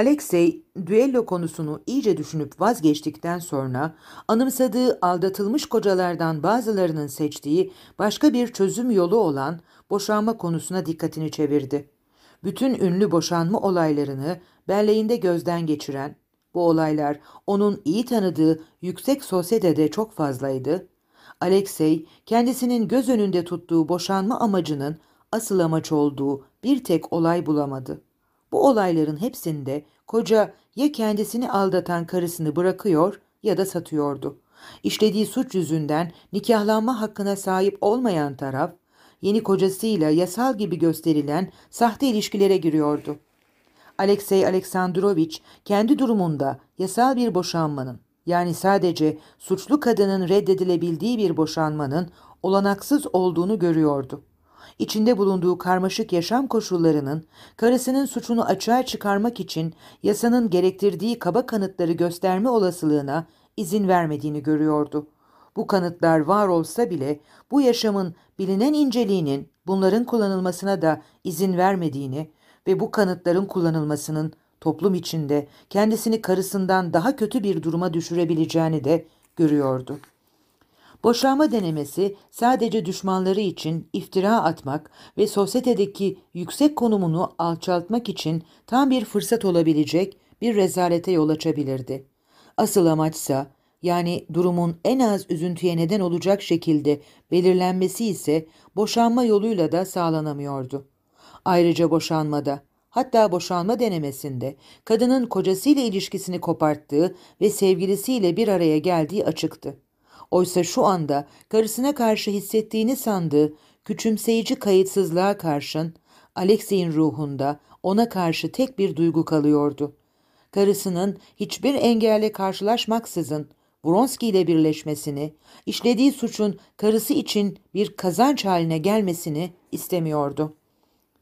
Alexey, düello konusunu iyice düşünüp vazgeçtikten sonra anımsadığı aldatılmış kocalardan bazılarının seçtiği başka bir çözüm yolu olan boşanma konusuna dikkatini çevirdi. Bütün ünlü boşanma olaylarını belleğinde gözden geçiren, bu olaylar onun iyi tanıdığı yüksek sosyetede çok fazlaydı. Alexey, kendisinin göz önünde tuttuğu boşanma amacının asıl amaç olduğu bir tek olay bulamadı. Bu olayların hepsinde koca ya kendisini aldatan karısını bırakıyor ya da satıyordu. İşlediği suç yüzünden nikahlanma hakkına sahip olmayan taraf, yeni kocasıyla yasal gibi gösterilen sahte ilişkilere giriyordu. Alexey Aleksandrovich kendi durumunda yasal bir boşanmanın yani sadece suçlu kadının reddedilebildiği bir boşanmanın olanaksız olduğunu görüyordu. İçinde bulunduğu karmaşık yaşam koşullarının karısının suçunu açığa çıkarmak için yasanın gerektirdiği kaba kanıtları gösterme olasılığına izin vermediğini görüyordu. Bu kanıtlar var olsa bile bu yaşamın bilinen inceliğinin bunların kullanılmasına da izin vermediğini ve bu kanıtların kullanılmasının toplum içinde kendisini karısından daha kötü bir duruma düşürebileceğini de görüyordu. Boşanma denemesi sadece düşmanları için iftira atmak ve sosyetedeki yüksek konumunu alçaltmak için tam bir fırsat olabilecek bir rezalete yol açabilirdi. Asıl amaçsa yani durumun en az üzüntüye neden olacak şekilde belirlenmesi ise boşanma yoluyla da sağlanamıyordu. Ayrıca boşanmada hatta boşanma denemesinde kadının kocasıyla ilişkisini koparttığı ve sevgilisiyle bir araya geldiği açıktı. Oysa şu anda karısına karşı hissettiğini sandığı küçümseyici kayıtsızlığa karşın Alexey'in ruhunda ona karşı tek bir duygu kalıyordu. Karısının hiçbir engelle karşılaşmaksızın Vronski ile birleşmesini, işlediği suçun karısı için bir kazanç haline gelmesini istemiyordu.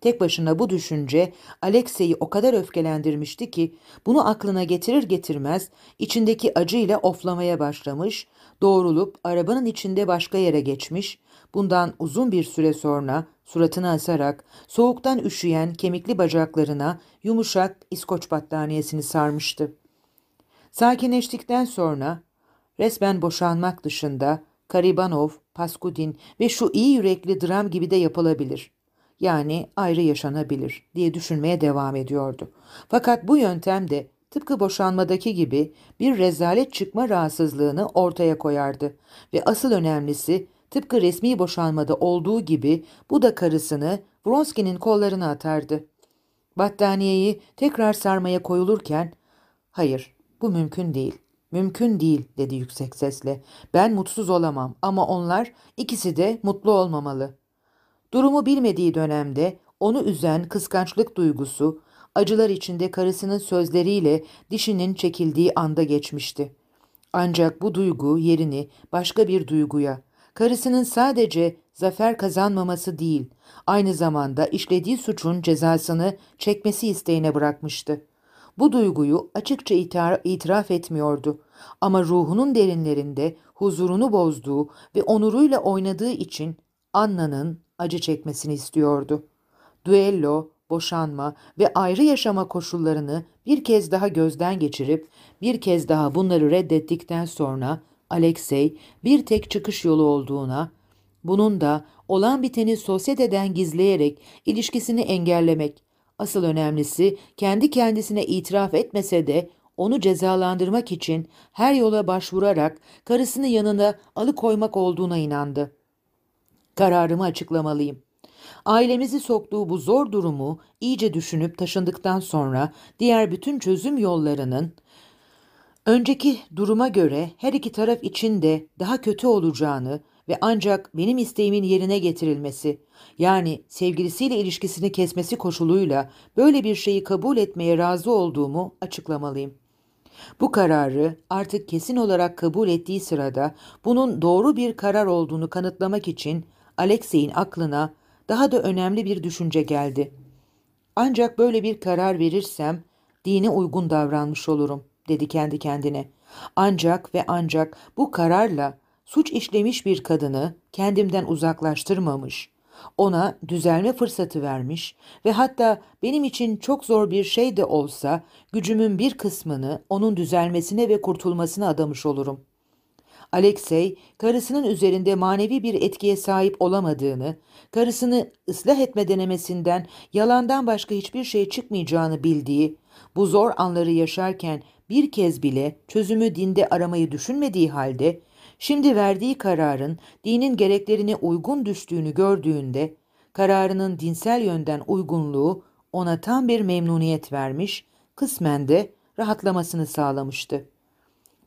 Tek başına bu düşünce Alexey'i o kadar öfkelendirmişti ki bunu aklına getirir getirmez içindeki acıyla oflamaya başlamış, doğrulup arabanın içinde başka yere geçmiş, bundan uzun bir süre sonra suratını asarak soğuktan üşüyen kemikli bacaklarına yumuşak İskoç battaniyesini sarmıştı. Sakinleştikten sonra resmen boşanmak dışında Karibanov, Paskudin ve şu iyi yürekli dram gibi de yapılabilir.'' yani ayrı yaşanabilir diye düşünmeye devam ediyordu. Fakat bu yöntem de tıpkı boşanmadaki gibi bir rezalet çıkma rahatsızlığını ortaya koyardı ve asıl önemlisi tıpkı resmi boşanmada olduğu gibi bu da karısını Vronski'nin kollarına atardı. Battaniyeyi tekrar sarmaya koyulurken hayır bu mümkün değil. Mümkün değil dedi yüksek sesle. Ben mutsuz olamam ama onlar ikisi de mutlu olmamalı. Durumu bilmediği dönemde onu üzen kıskançlık duygusu, acılar içinde karısının sözleriyle dişinin çekildiği anda geçmişti. Ancak bu duygu yerini başka bir duyguya, karısının sadece zafer kazanmaması değil, aynı zamanda işlediği suçun cezasını çekmesi isteğine bırakmıştı. Bu duyguyu açıkça itiraf etmiyordu ama ruhunun derinlerinde huzurunu bozduğu ve onuruyla oynadığı için Anna'nın acı çekmesini istiyordu. Duello, boşanma ve ayrı yaşama koşullarını bir kez daha gözden geçirip bir kez daha bunları reddettikten sonra Alexey bir tek çıkış yolu olduğuna, bunun da olan biteni sosyeteden gizleyerek ilişkisini engellemek, asıl önemlisi kendi kendisine itiraf etmese de onu cezalandırmak için her yola başvurarak karısını yanına alıkoymak olduğuna inandı. Kararımı açıklamalıyım. Ailemizi soktuğu bu zor durumu iyice düşünüp taşındıktan sonra diğer bütün çözüm yollarının önceki duruma göre her iki taraf için de daha kötü olacağını ve ancak benim isteğimin yerine getirilmesi, yani sevgilisiyle ilişkisini kesmesi koşuluyla böyle bir şeyi kabul etmeye razı olduğumu açıklamalıyım. Bu kararı artık kesin olarak kabul ettiği sırada bunun doğru bir karar olduğunu kanıtlamak için Alexey'in aklına daha da önemli bir düşünce geldi. Ancak böyle bir karar verirsem dine uygun davranmış olurum, dedi kendi kendine. Ancak ve ancak bu kararla suç işlemiş bir kadını kendimden uzaklaştırmamış, ona düzelme fırsatı vermiş ve hatta benim için çok zor bir şey de olsa gücümün bir kısmını onun düzelmesine ve kurtulmasına adamış olurum. Alexey, karısının üzerinde manevi bir etkiye sahip olamadığını, karısını ıslah etme denemesinden yalandan başka hiçbir şey çıkmayacağını bildiği, bu zor anları yaşarken bir kez bile çözümü dinde aramayı düşünmediği halde, şimdi verdiği kararın dinin gereklerine uygun düştüğünü gördüğünde, kararının dinsel yönden uygunluğu ona tam bir memnuniyet vermiş, kısmen de rahatlamasını sağlamıştı.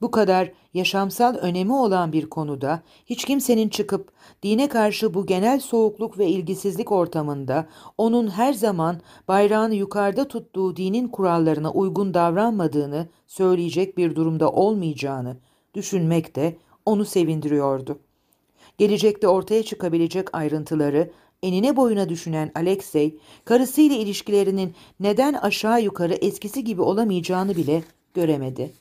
Bu kadar yaşamsal önemi olan bir konuda hiç kimsenin çıkıp dine karşı bu genel soğukluk ve ilgisizlik ortamında onun her zaman bayrağını yukarıda tuttuğu dinin kurallarına uygun davranmadığını söyleyecek bir durumda olmayacağını düşünmek de onu sevindiriyordu. Gelecekte ortaya çıkabilecek ayrıntıları enine boyuna düşünen Alexey, karısıyla ilişkilerinin neden aşağı yukarı eskisi gibi olamayacağını bile göremedi.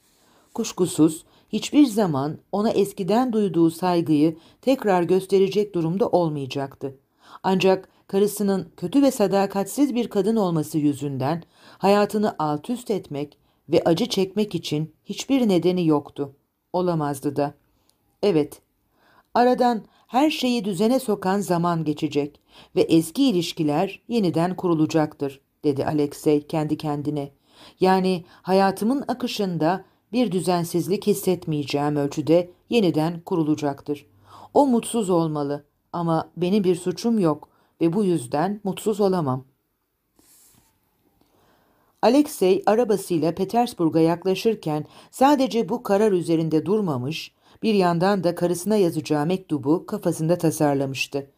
Kuşkusuz hiçbir zaman ona eskiden duyduğu saygıyı tekrar gösterecek durumda olmayacaktı. Ancak karısının kötü ve sadakatsiz bir kadın olması yüzünden hayatını alt üst etmek ve acı çekmek için hiçbir nedeni yoktu. Olamazdı da. Evet, aradan her şeyi düzene sokan zaman geçecek ve eski ilişkiler yeniden kurulacaktır, dedi Alexey kendi kendine. Yani hayatımın akışında bir düzensizlik hissetmeyeceğim ölçüde yeniden kurulacaktır. O mutsuz olmalı ama benim bir suçum yok ve bu yüzden mutsuz olamam. Alexey arabasıyla Petersburg'a yaklaşırken sadece bu karar üzerinde durmamış, bir yandan da karısına yazacağı mektubu kafasında tasarlamıştı.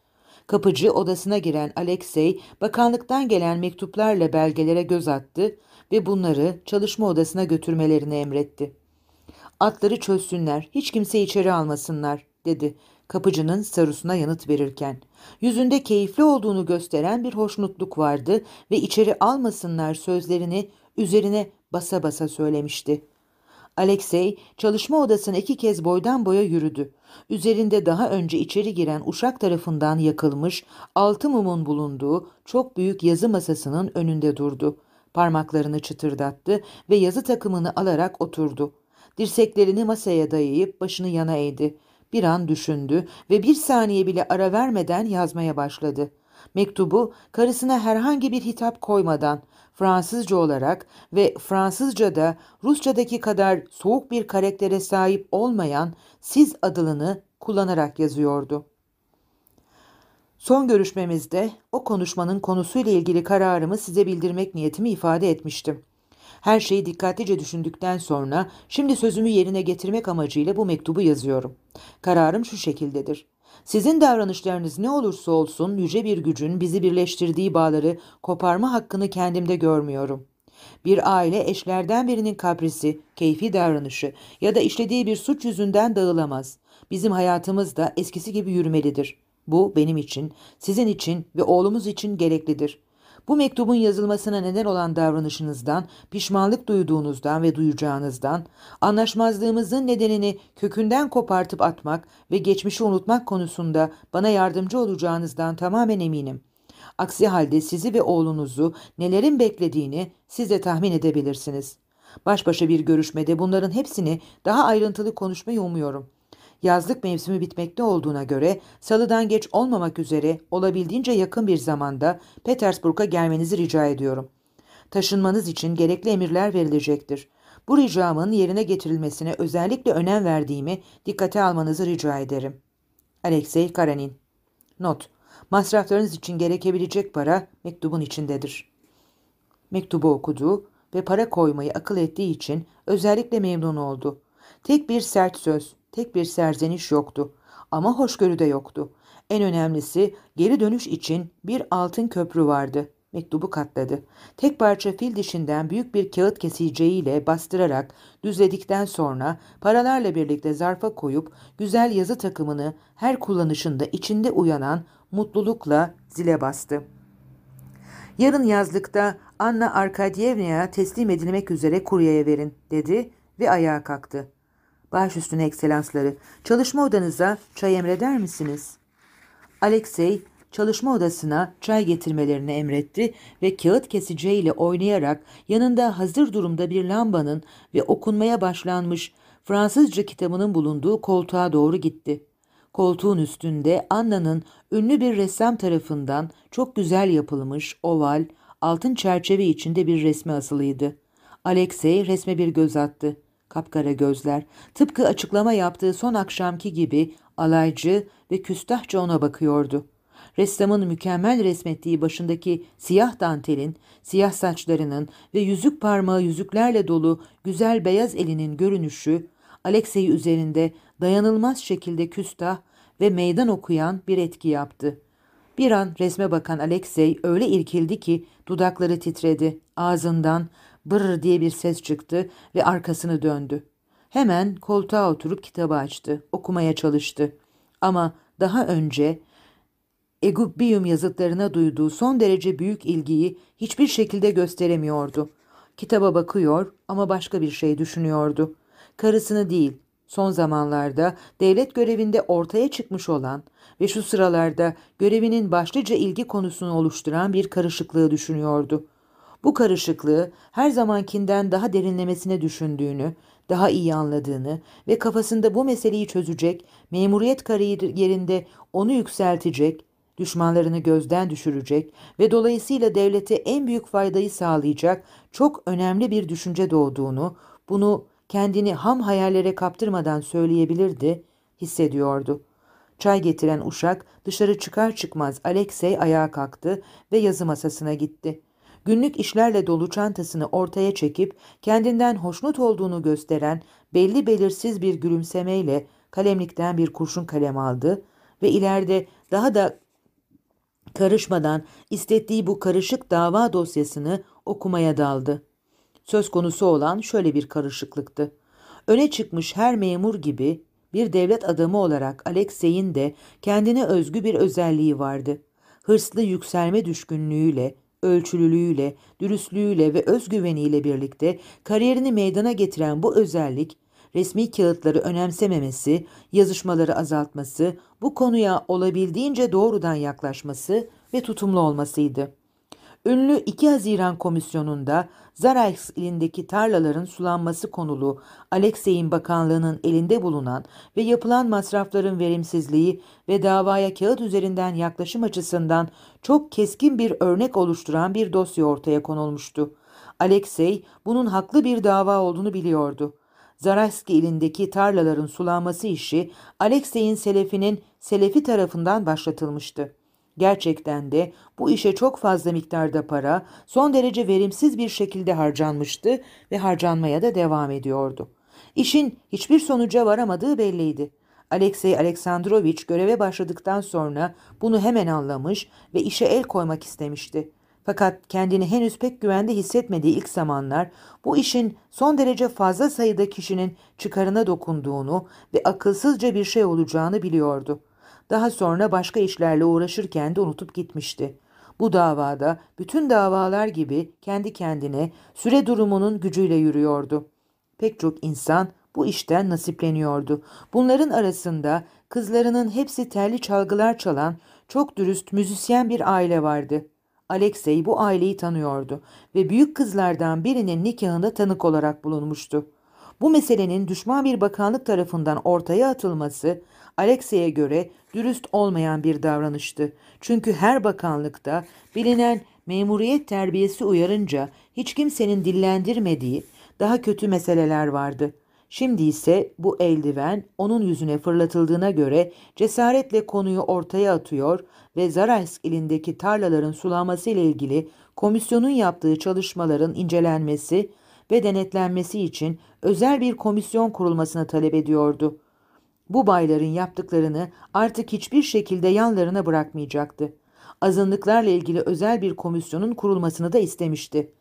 Kapıcı odasına giren Alexey, bakanlıktan gelen mektuplarla belgelere göz attı ve bunları çalışma odasına götürmelerini emretti. Atları çözsünler, hiç kimse içeri almasınlar, dedi kapıcının sarısına yanıt verirken. Yüzünde keyifli olduğunu gösteren bir hoşnutluk vardı ve içeri almasınlar sözlerini üzerine basa basa söylemişti. Alexey çalışma odasına iki kez boydan boya yürüdü. Üzerinde daha önce içeri giren uşak tarafından yakılmış altı mumun bulunduğu çok büyük yazı masasının önünde durdu. Parmaklarını çıtırdattı ve yazı takımını alarak oturdu. Dirseklerini masaya dayayıp başını yana eğdi. Bir an düşündü ve bir saniye bile ara vermeden yazmaya başladı. Mektubu karısına herhangi bir hitap koymadan Fransızca olarak ve Fransızca'da Rusça'daki kadar soğuk bir karaktere sahip olmayan siz adılını kullanarak yazıyordu. Son görüşmemizde o konuşmanın konusuyla ilgili kararımı size bildirmek niyetimi ifade etmiştim. Her şeyi dikkatlice düşündükten sonra şimdi sözümü yerine getirmek amacıyla bu mektubu yazıyorum. Kararım şu şekildedir. Sizin davranışlarınız ne olursa olsun yüce bir gücün bizi birleştirdiği bağları koparma hakkını kendimde görmüyorum. Bir aile eşlerden birinin kaprisi, keyfi davranışı ya da işlediği bir suç yüzünden dağılamaz. Bizim hayatımız da eskisi gibi yürümelidir. Bu benim için, sizin için ve oğlumuz için gereklidir. Bu mektubun yazılmasına neden olan davranışınızdan, pişmanlık duyduğunuzdan ve duyacağınızdan, anlaşmazlığımızın nedenini kökünden kopartıp atmak ve geçmişi unutmak konusunda bana yardımcı olacağınızdan tamamen eminim. Aksi halde sizi ve oğlunuzu nelerin beklediğini siz de tahmin edebilirsiniz. Baş başa bir görüşmede bunların hepsini daha ayrıntılı konuşmayı umuyorum. Yazlık mevsimi bitmekte olduğuna göre salıdan geç olmamak üzere olabildiğince yakın bir zamanda Petersburg'a gelmenizi rica ediyorum. Taşınmanız için gerekli emirler verilecektir. Bu ricamın yerine getirilmesine özellikle önem verdiğimi dikkate almanızı rica ederim. Alexey Karanin Not Masraflarınız için gerekebilecek para mektubun içindedir. Mektubu okudu ve para koymayı akıl ettiği için özellikle memnun oldu. Tek bir sert söz, tek bir serzeniş yoktu. Ama hoşgörü de yoktu. En önemlisi geri dönüş için bir altın köprü vardı. Mektubu katladı. Tek parça fil dişinden büyük bir kağıt kesiciyle bastırarak düzledikten sonra paralarla birlikte zarfa koyup güzel yazı takımını her kullanışında içinde uyanan mutlulukla zile bastı. Yarın yazlıkta Anna Arkadyevna'ya teslim edilmek üzere kuryeye verin dedi ve ayağa kalktı. Baş üstüne ekselansları, çalışma odanıza çay emreder misiniz? Alexey çalışma odasına çay getirmelerini emretti ve kağıt kesiciyle oynayarak yanında hazır durumda bir lambanın ve okunmaya başlanmış Fransızca kitabının bulunduğu koltuğa doğru gitti. Koltuğun üstünde Anna'nın ünlü bir ressam tarafından çok güzel yapılmış oval, altın çerçeve içinde bir resmi asılıydı. Alexey resme bir göz attı. Kapkara gözler, tıpkı açıklama yaptığı son akşamki gibi alaycı ve küstahça ona bakıyordu. Ressamın mükemmel resmettiği başındaki siyah dantelin, siyah saçlarının ve yüzük parmağı yüzüklerle dolu güzel beyaz elinin görünüşü, Alexey üzerinde dayanılmaz şekilde küstah ve meydan okuyan bir etki yaptı. Bir an resme bakan Alexey öyle irkildi ki dudakları titredi. Ağzından bırr diye bir ses çıktı ve arkasını döndü. Hemen koltuğa oturup kitabı açtı. Okumaya çalıştı. Ama daha önce Egubbium yazıtlarına duyduğu son derece büyük ilgiyi hiçbir şekilde gösteremiyordu. Kitaba bakıyor ama başka bir şey düşünüyordu. Karısını değil, son zamanlarda devlet görevinde ortaya çıkmış olan ve şu sıralarda görevinin başlıca ilgi konusunu oluşturan bir karışıklığı düşünüyordu. Bu karışıklığı her zamankinden daha derinlemesine düşündüğünü, daha iyi anladığını ve kafasında bu meseleyi çözecek, memuriyet kariyerinde onu yükseltecek, düşmanlarını gözden düşürecek ve dolayısıyla devlete en büyük faydayı sağlayacak çok önemli bir düşünce doğduğunu, bunu kendini ham hayallere kaptırmadan söyleyebilirdi, hissediyordu. Çay getiren uşak dışarı çıkar çıkmaz Alexey ayağa kalktı ve yazı masasına gitti. Günlük işlerle dolu çantasını ortaya çekip kendinden hoşnut olduğunu gösteren belli belirsiz bir gülümsemeyle kalemlikten bir kurşun kalem aldı ve ileride daha da karışmadan istettiği bu karışık dava dosyasını okumaya daldı. Söz konusu olan şöyle bir karışıklıktı. Öne çıkmış her memur gibi bir devlet adamı olarak Alexey'in de kendine özgü bir özelliği vardı. Hırslı yükselme düşkünlüğüyle, ölçülülüğüyle, dürüstlüğüyle ve özgüveniyle birlikte kariyerini meydana getiren bu özellik resmi kağıtları önemsememesi, yazışmaları azaltması, bu konuya olabildiğince doğrudan yaklaşması ve tutumlu olmasıydı. Ünlü 2 Haziran Komisyonu'nda Zarays ilindeki tarlaların sulanması konulu Alexey'in bakanlığının elinde bulunan ve yapılan masrafların verimsizliği ve davaya kağıt üzerinden yaklaşım açısından çok keskin bir örnek oluşturan bir dosya ortaya konulmuştu. Alexey bunun haklı bir dava olduğunu biliyordu. Zaraski ilindeki tarlaların sulanması işi Alexey'in selefinin selefi tarafından başlatılmıştı. Gerçekten de bu işe çok fazla miktarda para son derece verimsiz bir şekilde harcanmıştı ve harcanmaya da devam ediyordu. İşin hiçbir sonuca varamadığı belliydi. Alexey Aleksandrovich göreve başladıktan sonra bunu hemen anlamış ve işe el koymak istemişti. Fakat kendini henüz pek güvende hissetmediği ilk zamanlar bu işin son derece fazla sayıda kişinin çıkarına dokunduğunu ve akılsızca bir şey olacağını biliyordu. Daha sonra başka işlerle uğraşırken de unutup gitmişti. Bu davada bütün davalar gibi kendi kendine süre durumunun gücüyle yürüyordu. Pek çok insan bu işten nasipleniyordu. Bunların arasında kızlarının hepsi telli çalgılar çalan çok dürüst müzisyen bir aile vardı. Alexey bu aileyi tanıyordu ve büyük kızlardan birinin nikahında tanık olarak bulunmuştu. Bu meselenin düşman bir bakanlık tarafından ortaya atılması Alexey'e göre dürüst olmayan bir davranıştı. Çünkü her bakanlıkta bilinen memuriyet terbiyesi uyarınca hiç kimsenin dillendirmediği daha kötü meseleler vardı. Şimdi ise bu eldiven onun yüzüne fırlatıldığına göre cesaretle konuyu ortaya atıyor ve Zaraysk ilindeki tarlaların sulanması ile ilgili komisyonun yaptığı çalışmaların incelenmesi ve denetlenmesi için özel bir komisyon kurulmasını talep ediyordu. bu bayların yaptıklarını artık hiçbir şekilde yanlarına bırakmayacaktı. Azınlıklarla ilgili özel bir komisyonun kurulmasını da istemişti.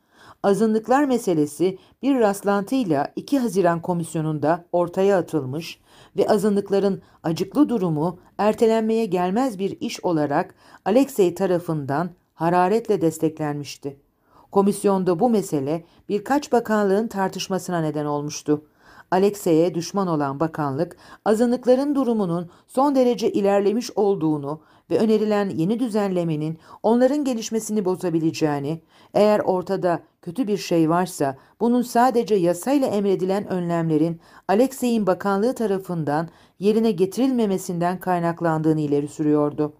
Azınlıklar meselesi bir rastlantıyla 2 Haziran komisyonunda ortaya atılmış ve azınlıkların acıklı durumu ertelenmeye gelmez bir iş olarak Alexey tarafından hararetle desteklenmişti. Komisyonda bu mesele birkaç bakanlığın tartışmasına neden olmuştu. Alexey'e düşman olan bakanlık, azınlıkların durumunun son derece ilerlemiş olduğunu ve önerilen yeni düzenlemenin onların gelişmesini bozabileceğini, eğer ortada kötü bir şey varsa bunun sadece yasayla emredilen önlemlerin Alexey'in bakanlığı tarafından yerine getirilmemesinden kaynaklandığını ileri sürüyordu.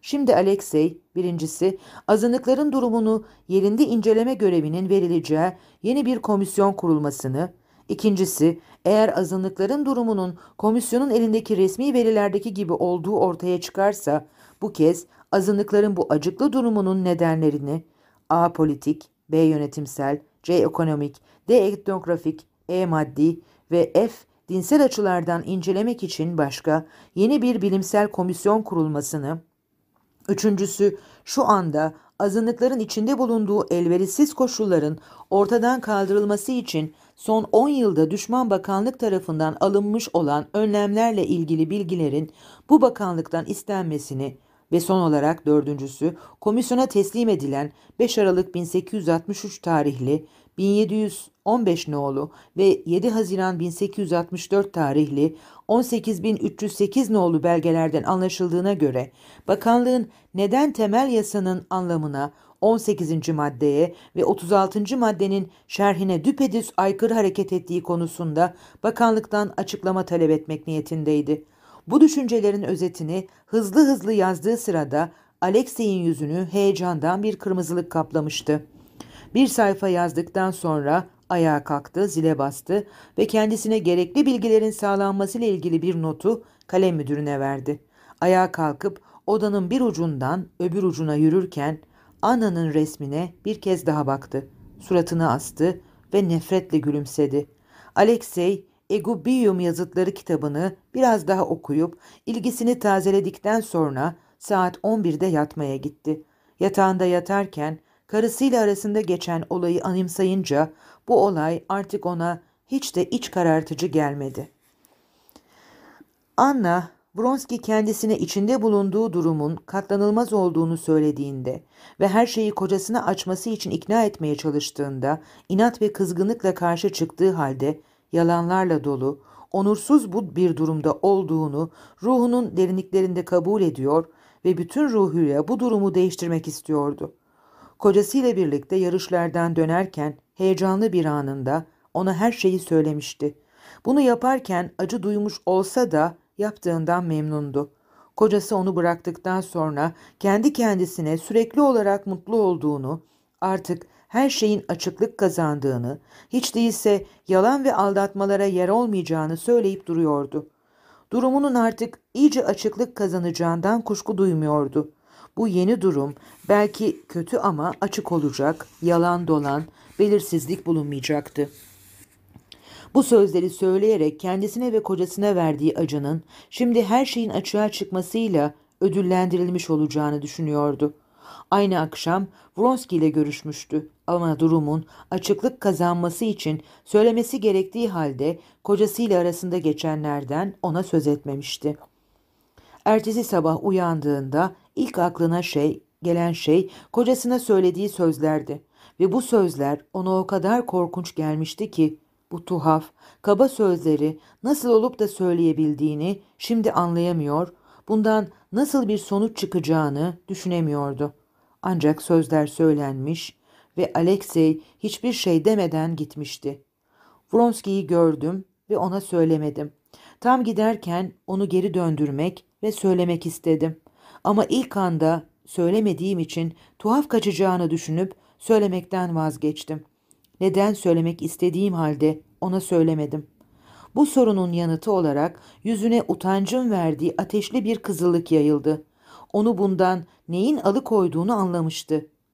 Şimdi Alexey, birincisi, azınlıkların durumunu yerinde inceleme görevinin verileceği yeni bir komisyon kurulmasını, İkincisi, eğer azınlıkların durumunun komisyonun elindeki resmi verilerdeki gibi olduğu ortaya çıkarsa, bu kez azınlıkların bu acıklı durumunun nedenlerini A. Politik, B. Yönetimsel, C. Ekonomik, D. Etnografik, E. Maddi ve F. Dinsel açılardan incelemek için başka yeni bir bilimsel komisyon kurulmasını, üçüncüsü şu anda azınlıkların içinde bulunduğu elverişsiz koşulların ortadan kaldırılması için son 10 yılda düşman bakanlık tarafından alınmış olan önlemlerle ilgili bilgilerin bu bakanlıktan istenmesini ve son olarak dördüncüsü komisyona teslim edilen 5 Aralık 1863 tarihli 1715 nolu ve 7 Haziran 1864 tarihli 18308 nolu belgelerden anlaşıldığına göre bakanlığın neden temel yasanın anlamına 18. maddeye ve 36. maddenin şerhine düpedüz aykırı hareket ettiği konusunda bakanlıktan açıklama talep etmek niyetindeydi. Bu düşüncelerin özetini hızlı hızlı yazdığı sırada Alexey'in yüzünü heyecandan bir kırmızılık kaplamıştı. Bir sayfa yazdıktan sonra ayağa kalktı, zile bastı ve kendisine gerekli bilgilerin sağlanmasıyla ilgili bir notu kalem müdürüne verdi. Ayağa kalkıp odanın bir ucundan öbür ucuna yürürken Anna'nın resmine bir kez daha baktı. Suratını astı ve nefretle gülümsedi. Alexey, Egubium yazıtları kitabını biraz daha okuyup ilgisini tazeledikten sonra saat 11'de yatmaya gitti. Yatağında yatarken karısıyla arasında geçen olayı anımsayınca bu olay artık ona hiç de iç karartıcı gelmedi. Anna Bronski kendisine içinde bulunduğu durumun katlanılmaz olduğunu söylediğinde ve her şeyi kocasına açması için ikna etmeye çalıştığında inat ve kızgınlıkla karşı çıktığı halde yalanlarla dolu, onursuz bu bir durumda olduğunu ruhunun derinliklerinde kabul ediyor ve bütün ruhuyla bu durumu değiştirmek istiyordu. Kocasıyla birlikte yarışlardan dönerken heyecanlı bir anında ona her şeyi söylemişti. Bunu yaparken acı duymuş olsa da yaptığından memnundu. Kocası onu bıraktıktan sonra kendi kendisine sürekli olarak mutlu olduğunu, artık her şeyin açıklık kazandığını, hiç değilse yalan ve aldatmalara yer olmayacağını söyleyip duruyordu. Durumunun artık iyice açıklık kazanacağından kuşku duymuyordu. Bu yeni durum belki kötü ama açık olacak, yalan dolan, belirsizlik bulunmayacaktı. Bu sözleri söyleyerek kendisine ve kocasına verdiği acının şimdi her şeyin açığa çıkmasıyla ödüllendirilmiş olacağını düşünüyordu. Aynı akşam Vronski ile görüşmüştü ama durumun açıklık kazanması için söylemesi gerektiği halde kocasıyla arasında geçenlerden ona söz etmemişti. Ertesi sabah uyandığında ilk aklına şey, gelen şey kocasına söylediği sözlerdi ve bu sözler ona o kadar korkunç gelmişti ki bu tuhaf, kaba sözleri nasıl olup da söyleyebildiğini şimdi anlayamıyor, bundan nasıl bir sonuç çıkacağını düşünemiyordu. Ancak sözler söylenmiş ve Alexey hiçbir şey demeden gitmişti. Vronski'yi gördüm ve ona söylemedim. Tam giderken onu geri döndürmek ve söylemek istedim. Ama ilk anda söylemediğim için tuhaf kaçacağını düşünüp söylemekten vazgeçtim.'' Neden söylemek istediğim halde ona söylemedim. Bu sorunun yanıtı olarak yüzüne utancın verdiği ateşli bir kızıllık yayıldı. Onu bundan neyin alıkoyduğunu anlamıştı.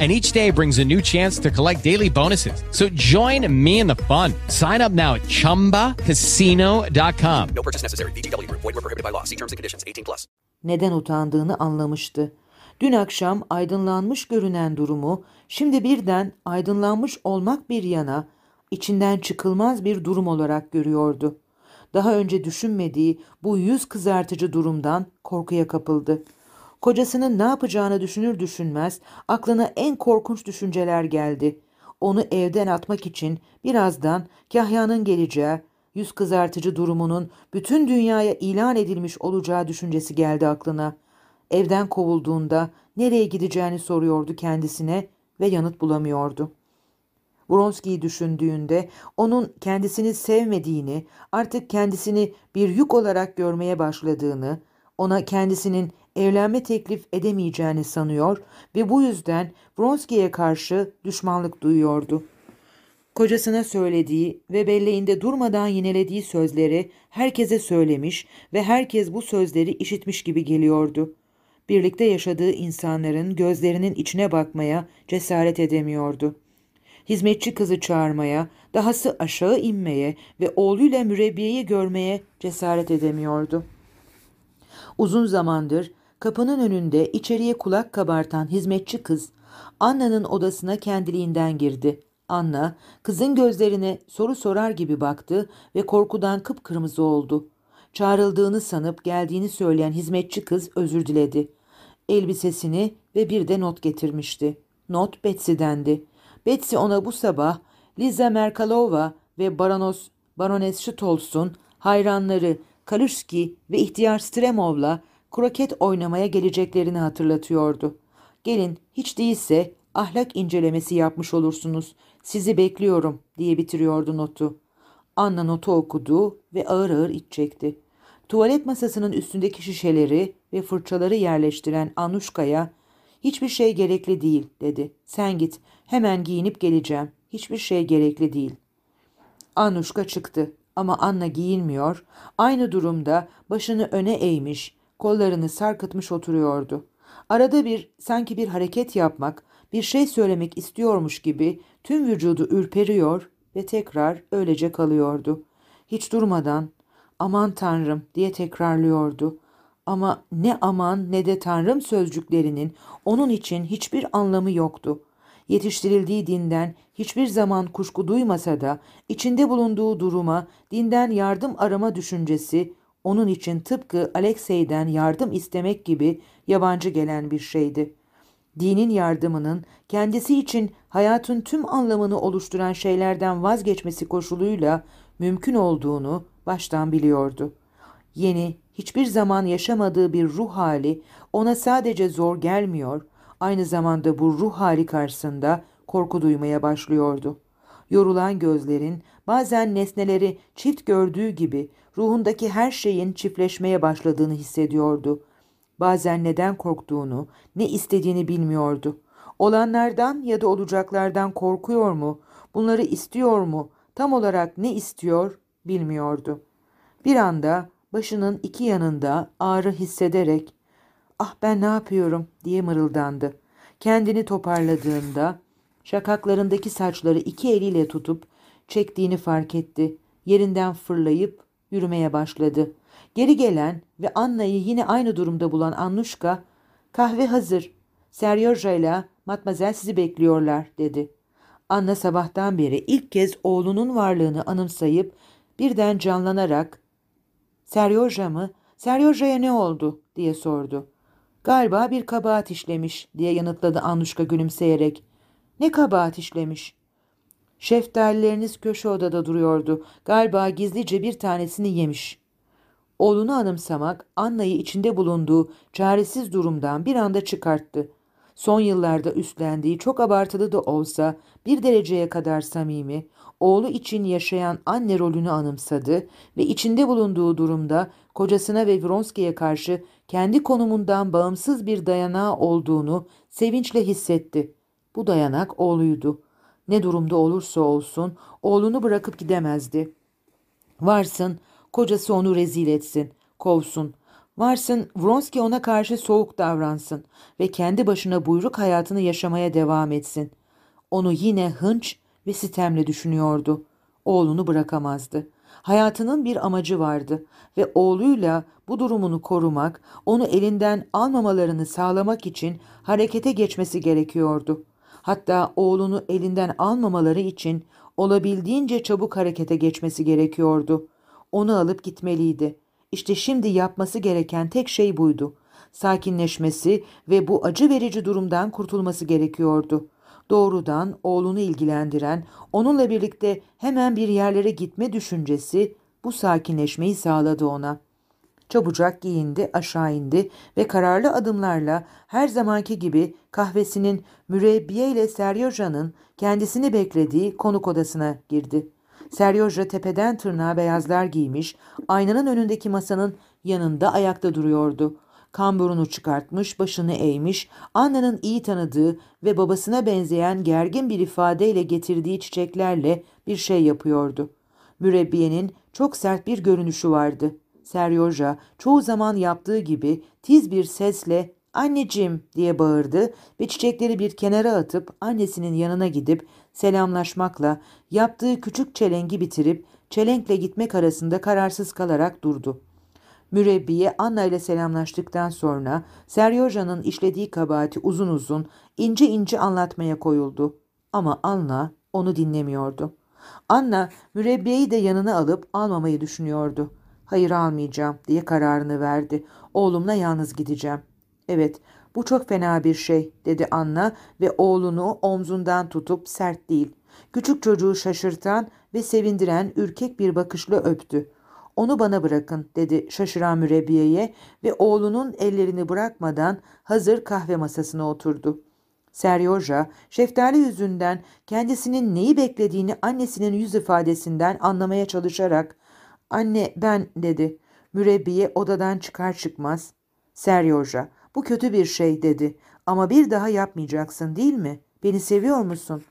and each day brings a new chance to collect daily bonuses. So join me in the fun. Sign up now at ChumbaCasino.com. No purchase necessary. VGW Group. Void were prohibited by law. See terms and conditions. 18 plus. Neden utandığını anlamıştı. Dün akşam aydınlanmış görünen durumu şimdi birden aydınlanmış olmak bir yana içinden çıkılmaz bir durum olarak görüyordu. Daha önce düşünmediği bu yüz kızartıcı durumdan korkuya kapıldı. Kocasının ne yapacağını düşünür düşünmez aklına en korkunç düşünceler geldi. Onu evden atmak için birazdan Kahya'nın geleceği, yüz kızartıcı durumunun bütün dünyaya ilan edilmiş olacağı düşüncesi geldi aklına. Evden kovulduğunda nereye gideceğini soruyordu kendisine ve yanıt bulamıyordu. Bronski'yi düşündüğünde onun kendisini sevmediğini, artık kendisini bir yük olarak görmeye başladığını, ona kendisinin evlenme teklif edemeyeceğini sanıyor ve bu yüzden Bronski'ye karşı düşmanlık duyuyordu. Kocasına söylediği ve belleğinde durmadan yinelediği sözleri herkese söylemiş ve herkes bu sözleri işitmiş gibi geliyordu. Birlikte yaşadığı insanların gözlerinin içine bakmaya cesaret edemiyordu. Hizmetçi kızı çağırmaya, dahası aşağı inmeye ve oğluyla mürebbiyeyi görmeye cesaret edemiyordu. Uzun zamandır kapının önünde içeriye kulak kabartan hizmetçi kız Anna'nın odasına kendiliğinden girdi. Anna kızın gözlerine soru sorar gibi baktı ve korkudan kıpkırmızı oldu. Çağrıldığını sanıp geldiğini söyleyen hizmetçi kız özür diledi. Elbisesini ve bir de not getirmişti. Not Betsy'dendi. Betsy ona bu sabah Liza Merkalova ve Baronos, Barones Stolz'un hayranları Kaluski ve ihtiyar Stremov'la kroket oynamaya geleceklerini hatırlatıyordu. Gelin hiç değilse ahlak incelemesi yapmış olursunuz. Sizi bekliyorum diye bitiriyordu notu. Anna notu okudu ve ağır ağır iç çekti. Tuvalet masasının üstündeki şişeleri ve fırçaları yerleştiren Anuşka'ya hiçbir şey gerekli değil dedi. Sen git hemen giyinip geleceğim. Hiçbir şey gerekli değil. Anuşka çıktı ama Anna giyinmiyor. Aynı durumda başını öne eğmiş, kollarını sarkıtmış oturuyordu. Arada bir sanki bir hareket yapmak, bir şey söylemek istiyormuş gibi tüm vücudu ürperiyor ve tekrar öylece kalıyordu. Hiç durmadan aman tanrım diye tekrarlıyordu. Ama ne aman ne de tanrım sözcüklerinin onun için hiçbir anlamı yoktu. Yetiştirildiği dinden hiçbir zaman kuşku duymasa da içinde bulunduğu duruma dinden yardım arama düşüncesi onun için tıpkı Alexey'den yardım istemek gibi yabancı gelen bir şeydi. Dinin yardımının kendisi için hayatın tüm anlamını oluşturan şeylerden vazgeçmesi koşuluyla mümkün olduğunu baştan biliyordu. Yeni, hiçbir zaman yaşamadığı bir ruh hali ona sadece zor gelmiyor, aynı zamanda bu ruh hali karşısında korku duymaya başlıyordu. Yorulan gözlerin bazen nesneleri çift gördüğü gibi ruhundaki her şeyin çiftleşmeye başladığını hissediyordu. Bazen neden korktuğunu, ne istediğini bilmiyordu. Olanlardan ya da olacaklardan korkuyor mu, bunları istiyor mu, tam olarak ne istiyor bilmiyordu. Bir anda başının iki yanında ağrı hissederek ''Ah ben ne yapıyorum?'' diye mırıldandı. Kendini toparladığında şakaklarındaki saçları iki eliyle tutup çektiğini fark etti. Yerinden fırlayıp yürümeye başladı. Geri gelen ve Anna'yı yine aynı durumda bulan Annuşka, kahve hazır. Seryoja ile Matmazel sizi bekliyorlar dedi. Anna sabahtan beri ilk kez oğlunun varlığını anımsayıp birden canlanarak Seryoja mı? Seryoja'ya ne oldu diye sordu. Galiba bir kabahat işlemiş diye yanıtladı Anuşka gülümseyerek. Ne kabahat işlemiş? Şeftalileriniz köşe odada duruyordu. Galiba gizlice bir tanesini yemiş. Oğlunu anımsamak Anna'yı içinde bulunduğu çaresiz durumdan bir anda çıkarttı. Son yıllarda üstlendiği çok abartılı da olsa bir dereceye kadar samimi, oğlu için yaşayan anne rolünü anımsadı ve içinde bulunduğu durumda kocasına ve Vronski'ye karşı kendi konumundan bağımsız bir dayanağı olduğunu sevinçle hissetti. Bu dayanak oğluydu. Ne durumda olursa olsun oğlunu bırakıp gidemezdi. Varsın kocası onu rezil etsin, kovsun. Varsın Vronski ona karşı soğuk davransın ve kendi başına buyruk hayatını yaşamaya devam etsin. Onu yine hınç ve sitemle düşünüyordu. Oğlunu bırakamazdı. Hayatının bir amacı vardı ve oğluyla bu durumunu korumak, onu elinden almamalarını sağlamak için harekete geçmesi gerekiyordu. Hatta oğlunu elinden almamaları için olabildiğince çabuk harekete geçmesi gerekiyordu. Onu alıp gitmeliydi. İşte şimdi yapması gereken tek şey buydu. Sakinleşmesi ve bu acı verici durumdan kurtulması gerekiyordu. Doğrudan oğlunu ilgilendiren, onunla birlikte hemen bir yerlere gitme düşüncesi bu sakinleşmeyi sağladı ona. Çabucak giyindi, aşağı indi ve kararlı adımlarla her zamanki gibi kahvesinin mürebbiye ile Seryoja'nın kendisini beklediği konuk odasına girdi. Seryoja tepeden tırnağa beyazlar giymiş, aynanın önündeki masanın yanında ayakta duruyordu. Kamburunu çıkartmış, başını eğmiş, Anna'nın iyi tanıdığı ve babasına benzeyen gergin bir ifadeyle getirdiği çiçeklerle bir şey yapıyordu. Mürebbiyenin çok sert bir görünüşü vardı. Seryoja çoğu zaman yaptığı gibi tiz bir sesle anneciğim diye bağırdı ve çiçekleri bir kenara atıp annesinin yanına gidip selamlaşmakla yaptığı küçük çelengi bitirip çelenkle gitmek arasında kararsız kalarak durdu. Mürebbiye Anna ile selamlaştıktan sonra Seryoja'nın işlediği kabahati uzun uzun, ince ince anlatmaya koyuldu. Ama Anna onu dinlemiyordu. Anna mürebbiyeyi de yanına alıp almamayı düşünüyordu. Hayır almayacağım diye kararını verdi. Oğlumla yalnız gideceğim. Evet bu çok fena bir şey dedi Anna ve oğlunu omzundan tutup sert değil. Küçük çocuğu şaşırtan ve sevindiren ürkek bir bakışla öptü. Onu bana bırakın dedi şaşıran mürebbiyeye ve oğlunun ellerini bırakmadan hazır kahve masasına oturdu. Seryoja, şeftali yüzünden kendisinin neyi beklediğini annesinin yüz ifadesinden anlamaya çalışarak ''Anne ben'' dedi. Mürebbiye odadan çıkar çıkmaz. Seryoja, bu kötü bir şey dedi. Ama bir daha yapmayacaksın değil mi? Beni seviyor musun?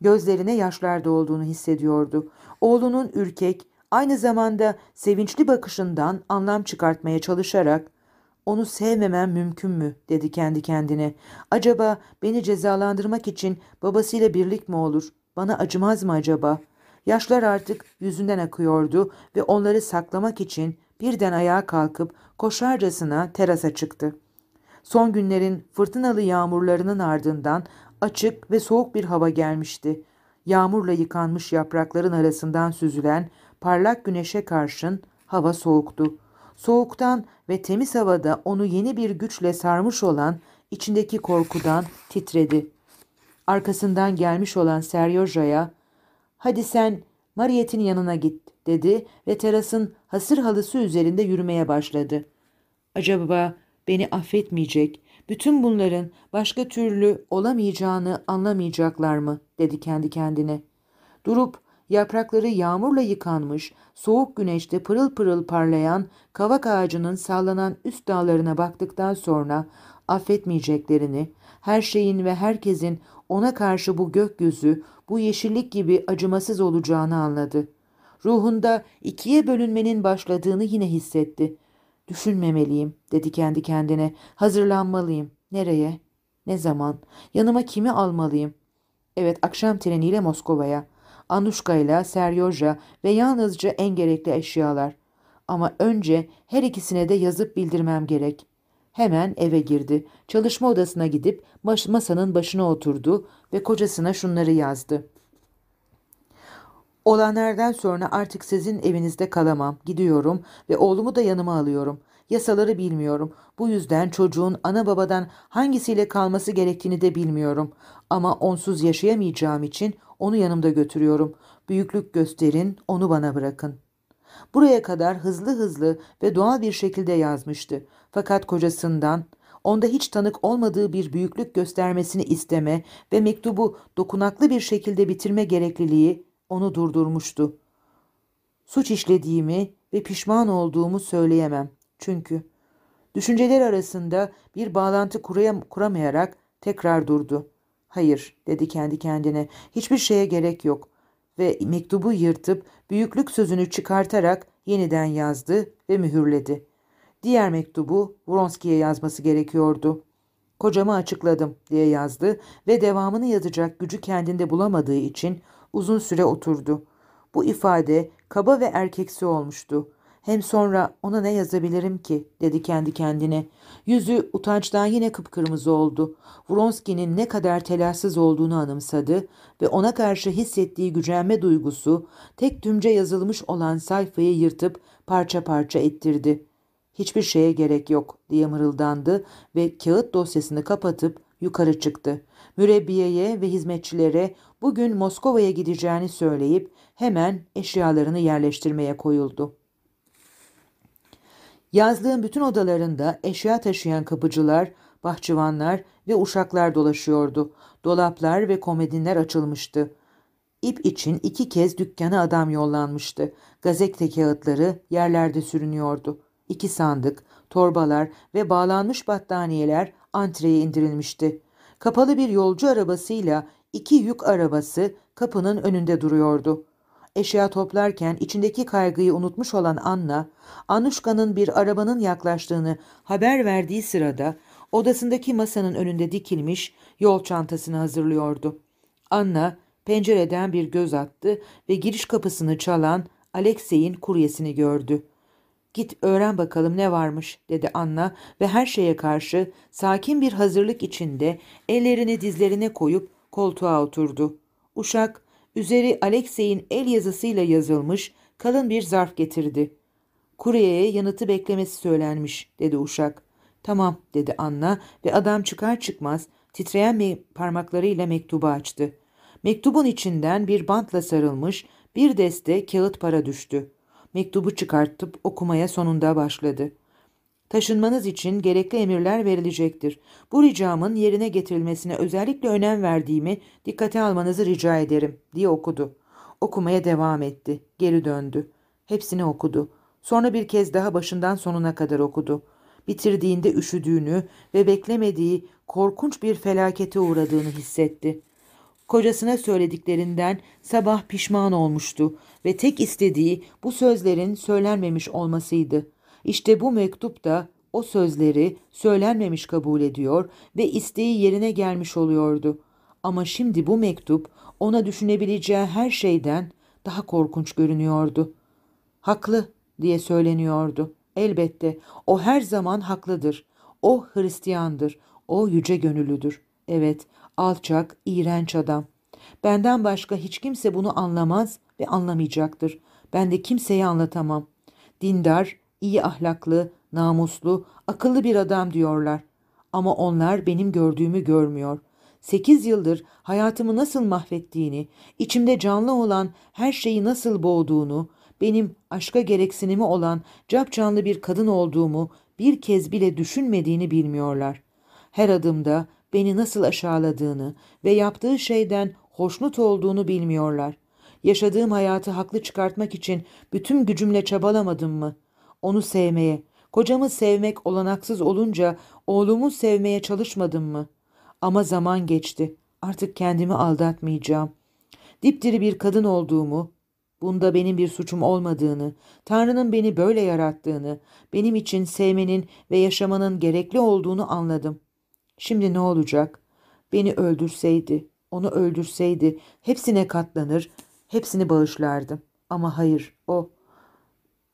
Gözlerine yaşlar dolduğunu hissediyordu. Oğlunun ürkek, aynı zamanda sevinçli bakışından anlam çıkartmaya çalışarak onu sevmemem mümkün mü dedi kendi kendine. Acaba beni cezalandırmak için babasıyla birlik mi olur? Bana acımaz mı acaba? Yaşlar artık yüzünden akıyordu ve onları saklamak için birden ayağa kalkıp koşarcasına terasa çıktı. Son günlerin fırtınalı yağmurlarının ardından açık ve soğuk bir hava gelmişti. Yağmurla yıkanmış yaprakların arasından süzülen parlak güneşe karşın hava soğuktu. Soğuktan ve temiz havada onu yeni bir güçle sarmış olan içindeki korkudan titredi. Arkasından gelmiş olan Seryoja'ya ''Hadi sen Mariet'in yanına git.'' dedi ve terasın hasır halısı üzerinde yürümeye başladı. Acaba beni affetmeyecek, bütün bunların başka türlü olamayacağını anlamayacaklar mı? dedi kendi kendine. Durup yaprakları yağmurla yıkanmış, soğuk güneşte pırıl pırıl parlayan kavak ağacının sallanan üst dağlarına baktıktan sonra affetmeyeceklerini, her şeyin ve herkesin ona karşı bu gökyüzü, bu yeşillik gibi acımasız olacağını anladı. Ruhunda ikiye bölünmenin başladığını yine hissetti. Düşünmemeliyim dedi kendi kendine. Hazırlanmalıyım. Nereye? Ne zaman? Yanıma kimi almalıyım? Evet akşam treniyle Moskova'ya. Anuşka ile Seryoja ve yalnızca en gerekli eşyalar. Ama önce her ikisine de yazıp bildirmem gerek. Hemen eve girdi. Çalışma odasına gidip masanın başına oturdu ve kocasına şunları yazdı. Olanlardan sonra artık sizin evinizde kalamam. Gidiyorum ve oğlumu da yanıma alıyorum. Yasaları bilmiyorum. Bu yüzden çocuğun ana babadan hangisiyle kalması gerektiğini de bilmiyorum. Ama onsuz yaşayamayacağım için onu yanımda götürüyorum. Büyüklük gösterin, onu bana bırakın. Buraya kadar hızlı hızlı ve doğal bir şekilde yazmıştı. Fakat kocasından onda hiç tanık olmadığı bir büyüklük göstermesini isteme ve mektubu dokunaklı bir şekilde bitirme gerekliliği onu durdurmuştu. Suç işlediğimi ve pişman olduğumu söyleyemem. Çünkü düşünceler arasında bir bağlantı kuramayarak tekrar durdu. Hayır dedi kendi kendine hiçbir şeye gerek yok ve mektubu yırtıp büyüklük sözünü çıkartarak yeniden yazdı ve mühürledi. Diğer mektubu Vronski'ye yazması gerekiyordu. Kocama açıkladım diye yazdı ve devamını yazacak gücü kendinde bulamadığı için uzun süre oturdu. Bu ifade kaba ve erkeksi olmuştu. Hem sonra ona ne yazabilirim ki dedi kendi kendine. Yüzü utançtan yine kıpkırmızı oldu. Vronski'nin ne kadar telassız olduğunu anımsadı ve ona karşı hissettiği gücenme duygusu tek tümce yazılmış olan sayfayı yırtıp parça parça ettirdi. Hiçbir şeye gerek yok diye mırıldandı ve kağıt dosyasını kapatıp yukarı çıktı. Mürebbiyeye ve hizmetçilere bugün Moskova'ya gideceğini söyleyip hemen eşyalarını yerleştirmeye koyuldu. Yazdığım bütün odalarında eşya taşıyan kapıcılar, bahçıvanlar ve uşaklar dolaşıyordu. Dolaplar ve komedinler açılmıştı. İp için iki kez dükkana adam yollanmıştı. Gazete kağıtları yerlerde sürünüyordu. İki sandık, torbalar ve bağlanmış battaniyeler antreye indirilmişti. Kapalı bir yolcu arabasıyla iki yük arabası kapının önünde duruyordu. Eşya toplarken içindeki kaygıyı unutmuş olan Anna, Anuşka'nın bir arabanın yaklaştığını haber verdiği sırada odasındaki masanın önünde dikilmiş yol çantasını hazırlıyordu. Anna pencereden bir göz attı ve giriş kapısını çalan Alexey'in kuryesini gördü. Git öğren bakalım ne varmış dedi Anna ve her şeye karşı sakin bir hazırlık içinde ellerini dizlerine koyup koltuğa oturdu. Uşak üzeri Alexey'in el yazısıyla yazılmış kalın bir zarf getirdi. Kuryeye yanıtı beklemesi söylenmiş dedi uşak. Tamam dedi Anna ve adam çıkar çıkmaz titreyen parmaklarıyla mektubu açtı. Mektubun içinden bir bantla sarılmış bir deste kağıt para düştü. Mektubu çıkartıp okumaya sonunda başladı. Taşınmanız için gerekli emirler verilecektir. Bu ricamın yerine getirilmesine özellikle önem verdiğimi dikkate almanızı rica ederim diye okudu. Okumaya devam etti. Geri döndü. Hepsini okudu. Sonra bir kez daha başından sonuna kadar okudu. Bitirdiğinde üşüdüğünü ve beklemediği korkunç bir felakete uğradığını hissetti. Kocasına söylediklerinden sabah pişman olmuştu ve tek istediği bu sözlerin söylenmemiş olmasıydı. İşte bu mektup da o sözleri söylenmemiş kabul ediyor ve isteği yerine gelmiş oluyordu. Ama şimdi bu mektup ona düşünebileceği her şeyden daha korkunç görünüyordu. Haklı diye söyleniyordu. Elbette o her zaman haklıdır. O Hristiyandır. O yüce gönüllüdür. Evet, alçak, iğrenç adam. Benden başka hiç kimse bunu anlamaz ve anlamayacaktır. Ben de kimseye anlatamam. Dindar, iyi ahlaklı, namuslu, akıllı bir adam diyorlar. Ama onlar benim gördüğümü görmüyor. Sekiz yıldır hayatımı nasıl mahvettiğini, içimde canlı olan her şeyi nasıl boğduğunu, benim aşka gereksinimi olan capcanlı bir kadın olduğumu bir kez bile düşünmediğini bilmiyorlar. Her adımda beni nasıl aşağıladığını ve yaptığı şeyden hoşnut olduğunu bilmiyorlar. Yaşadığım hayatı haklı çıkartmak için bütün gücümle çabalamadım mı? Onu sevmeye, kocamı sevmek olanaksız olunca oğlumu sevmeye çalışmadım mı? Ama zaman geçti. Artık kendimi aldatmayacağım. Dipdiri bir kadın olduğumu, bunda benim bir suçum olmadığını, Tanrı'nın beni böyle yarattığını, benim için sevmenin ve yaşamanın gerekli olduğunu anladım. Şimdi ne olacak? Beni öldürseydi, onu öldürseydi hepsine katlanır, hepsini bağışlardım. Ama hayır, o.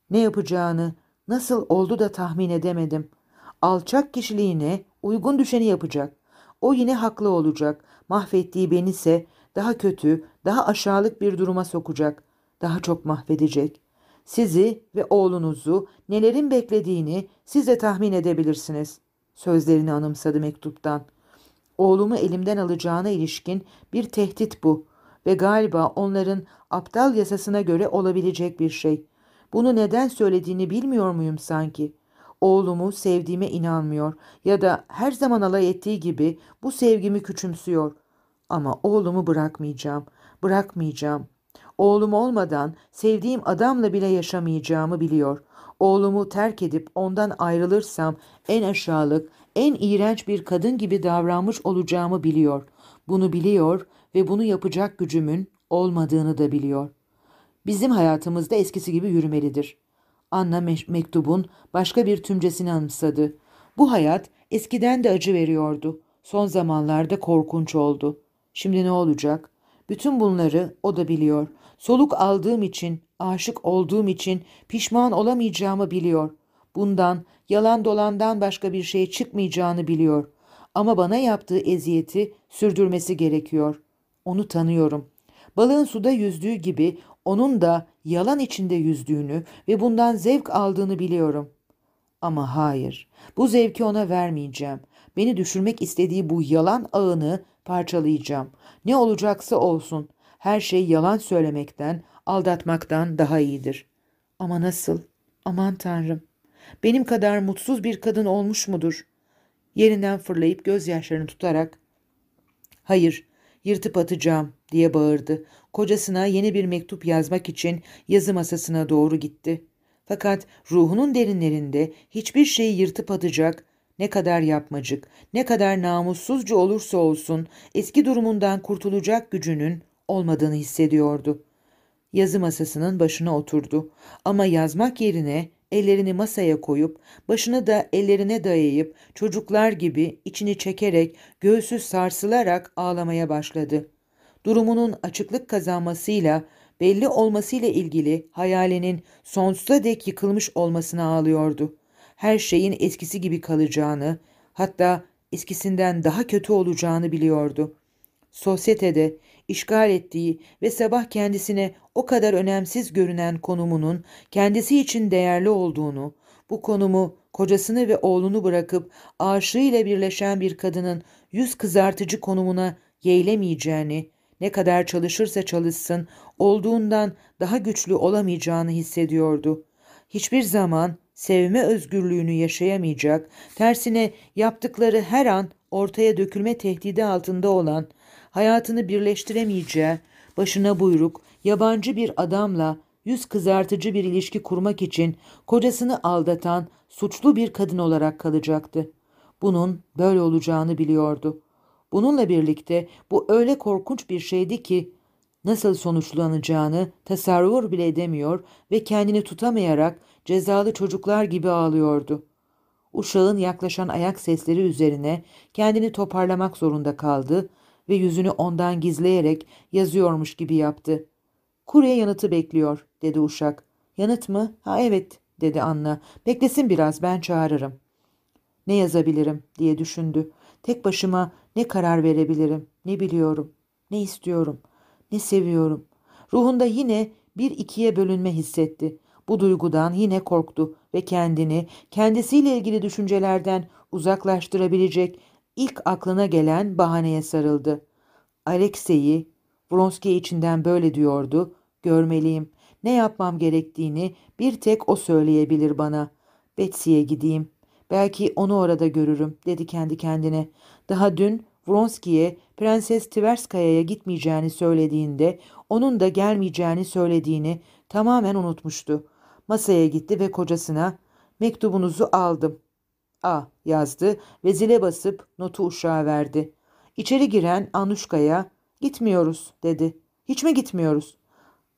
Ne yapacağını, nasıl oldu da tahmin edemedim. Alçak kişiliğine uygun düşeni yapacak. O yine haklı olacak. Mahvettiği beni ise daha kötü, daha aşağılık bir duruma sokacak. Daha çok mahvedecek. Sizi ve oğlunuzu nelerin beklediğini siz de tahmin edebilirsiniz. Sözlerini anımsadı mektuptan. Oğlumu elimden alacağına ilişkin bir tehdit bu ve galiba onların aptal yasasına göre olabilecek bir şey. Bunu neden söylediğini bilmiyor muyum sanki? Oğlumu sevdiğime inanmıyor ya da her zaman alay ettiği gibi bu sevgimi küçümsüyor. Ama oğlumu bırakmayacağım, bırakmayacağım. Oğlum olmadan sevdiğim adamla bile yaşamayacağımı biliyor. Oğlumu terk edip ondan ayrılırsam en aşağılık, en iğrenç bir kadın gibi davranmış olacağımı biliyor. Bunu biliyor ve bunu yapacak gücümün olmadığını da biliyor. Bizim hayatımızda eskisi gibi yürümelidir. Anna me- mektubun başka bir tümcesini anımsadı. Bu hayat eskiden de acı veriyordu. Son zamanlarda korkunç oldu. Şimdi ne olacak? Bütün bunları o da biliyor. Soluk aldığım için, aşık olduğum için pişman olamayacağımı biliyor. Bundan, yalan dolandan başka bir şey çıkmayacağını biliyor. Ama bana yaptığı eziyeti sürdürmesi gerekiyor. Onu tanıyorum. Balığın suda yüzdüğü gibi onun da yalan içinde yüzdüğünü ve bundan zevk aldığını biliyorum. Ama hayır, bu zevki ona vermeyeceğim. Beni düşürmek istediği bu yalan ağını parçalayacağım. Ne olacaksa olsun. Her şey yalan söylemekten, aldatmaktan daha iyidir. Ama nasıl? Aman tanrım. Benim kadar mutsuz bir kadın olmuş mudur? Yerinden fırlayıp gözyaşlarını tutarak Hayır, yırtıp atacağım diye bağırdı. Kocasına yeni bir mektup yazmak için yazı masasına doğru gitti. Fakat ruhunun derinlerinde hiçbir şeyi yırtıp atacak, ne kadar yapmacık, ne kadar namussuzca olursa olsun eski durumundan kurtulacak gücünün olmadığını hissediyordu. Yazı masasının başına oturdu ama yazmak yerine ellerini masaya koyup başını da ellerine dayayıp çocuklar gibi içini çekerek göğsü sarsılarak ağlamaya başladı. Durumunun açıklık kazanmasıyla belli olmasıyla ilgili hayalinin sonsuza dek yıkılmış olmasına ağlıyordu. Her şeyin eskisi gibi kalacağını, hatta eskisinden daha kötü olacağını biliyordu. Sosyetede işgal ettiği ve sabah kendisine o kadar önemsiz görünen konumunun kendisi için değerli olduğunu, bu konumu kocasını ve oğlunu bırakıp aşığıyla birleşen bir kadının yüz kızartıcı konumuna yeğlemeyeceğini, ne kadar çalışırsa çalışsın olduğundan daha güçlü olamayacağını hissediyordu. Hiçbir zaman sevme özgürlüğünü yaşayamayacak, tersine yaptıkları her an ortaya dökülme tehdidi altında olan, hayatını birleştiremeyeceği, başına buyruk, yabancı bir adamla yüz kızartıcı bir ilişki kurmak için kocasını aldatan suçlu bir kadın olarak kalacaktı. Bunun böyle olacağını biliyordu. Bununla birlikte bu öyle korkunç bir şeydi ki nasıl sonuçlanacağını tasarrur bile edemiyor ve kendini tutamayarak cezalı çocuklar gibi ağlıyordu. Uşağın yaklaşan ayak sesleri üzerine kendini toparlamak zorunda kaldı ve yüzünü ondan gizleyerek yazıyormuş gibi yaptı. Kurye yanıtı bekliyor, dedi uşak. Yanıt mı? Ha evet, dedi Anna. Beklesin biraz, ben çağırırım. Ne yazabilirim, diye düşündü. Tek başıma ne karar verebilirim, ne biliyorum, ne istiyorum, ne seviyorum. Ruhunda yine bir ikiye bölünme hissetti. Bu duygudan yine korktu ve kendini kendisiyle ilgili düşüncelerden uzaklaştırabilecek ilk aklına gelen bahaneye sarıldı. Alexey'i, Vronski içinden böyle diyordu, görmeliyim. Ne yapmam gerektiğini bir tek o söyleyebilir bana. Betsy'ye gideyim. Belki onu orada görürüm, dedi kendi kendine. Daha dün Vronski'ye Prenses Tverskaya'ya gitmeyeceğini söylediğinde, onun da gelmeyeceğini söylediğini tamamen unutmuştu. Masaya gitti ve kocasına mektubunuzu aldım. A yazdı ve zile basıp notu uşağa verdi. İçeri giren Anuşka'ya gitmiyoruz dedi. Hiç mi gitmiyoruz?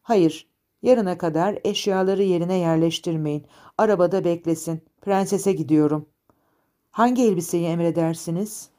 Hayır. Yarına kadar eşyaları yerine yerleştirmeyin. Arabada beklesin. Prensese gidiyorum. Hangi elbiseyi emredersiniz?